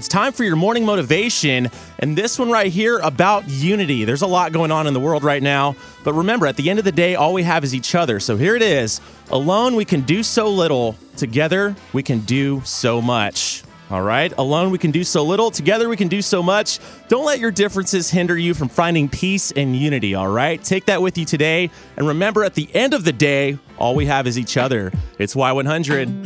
It's time for your morning motivation, and this one right here about unity. There's a lot going on in the world right now, but remember, at the end of the day, all we have is each other. So here it is Alone, we can do so little. Together, we can do so much. All right. Alone, we can do so little. Together, we can do so much. Don't let your differences hinder you from finding peace and unity. All right. Take that with you today. And remember, at the end of the day, all we have is each other. It's Y100.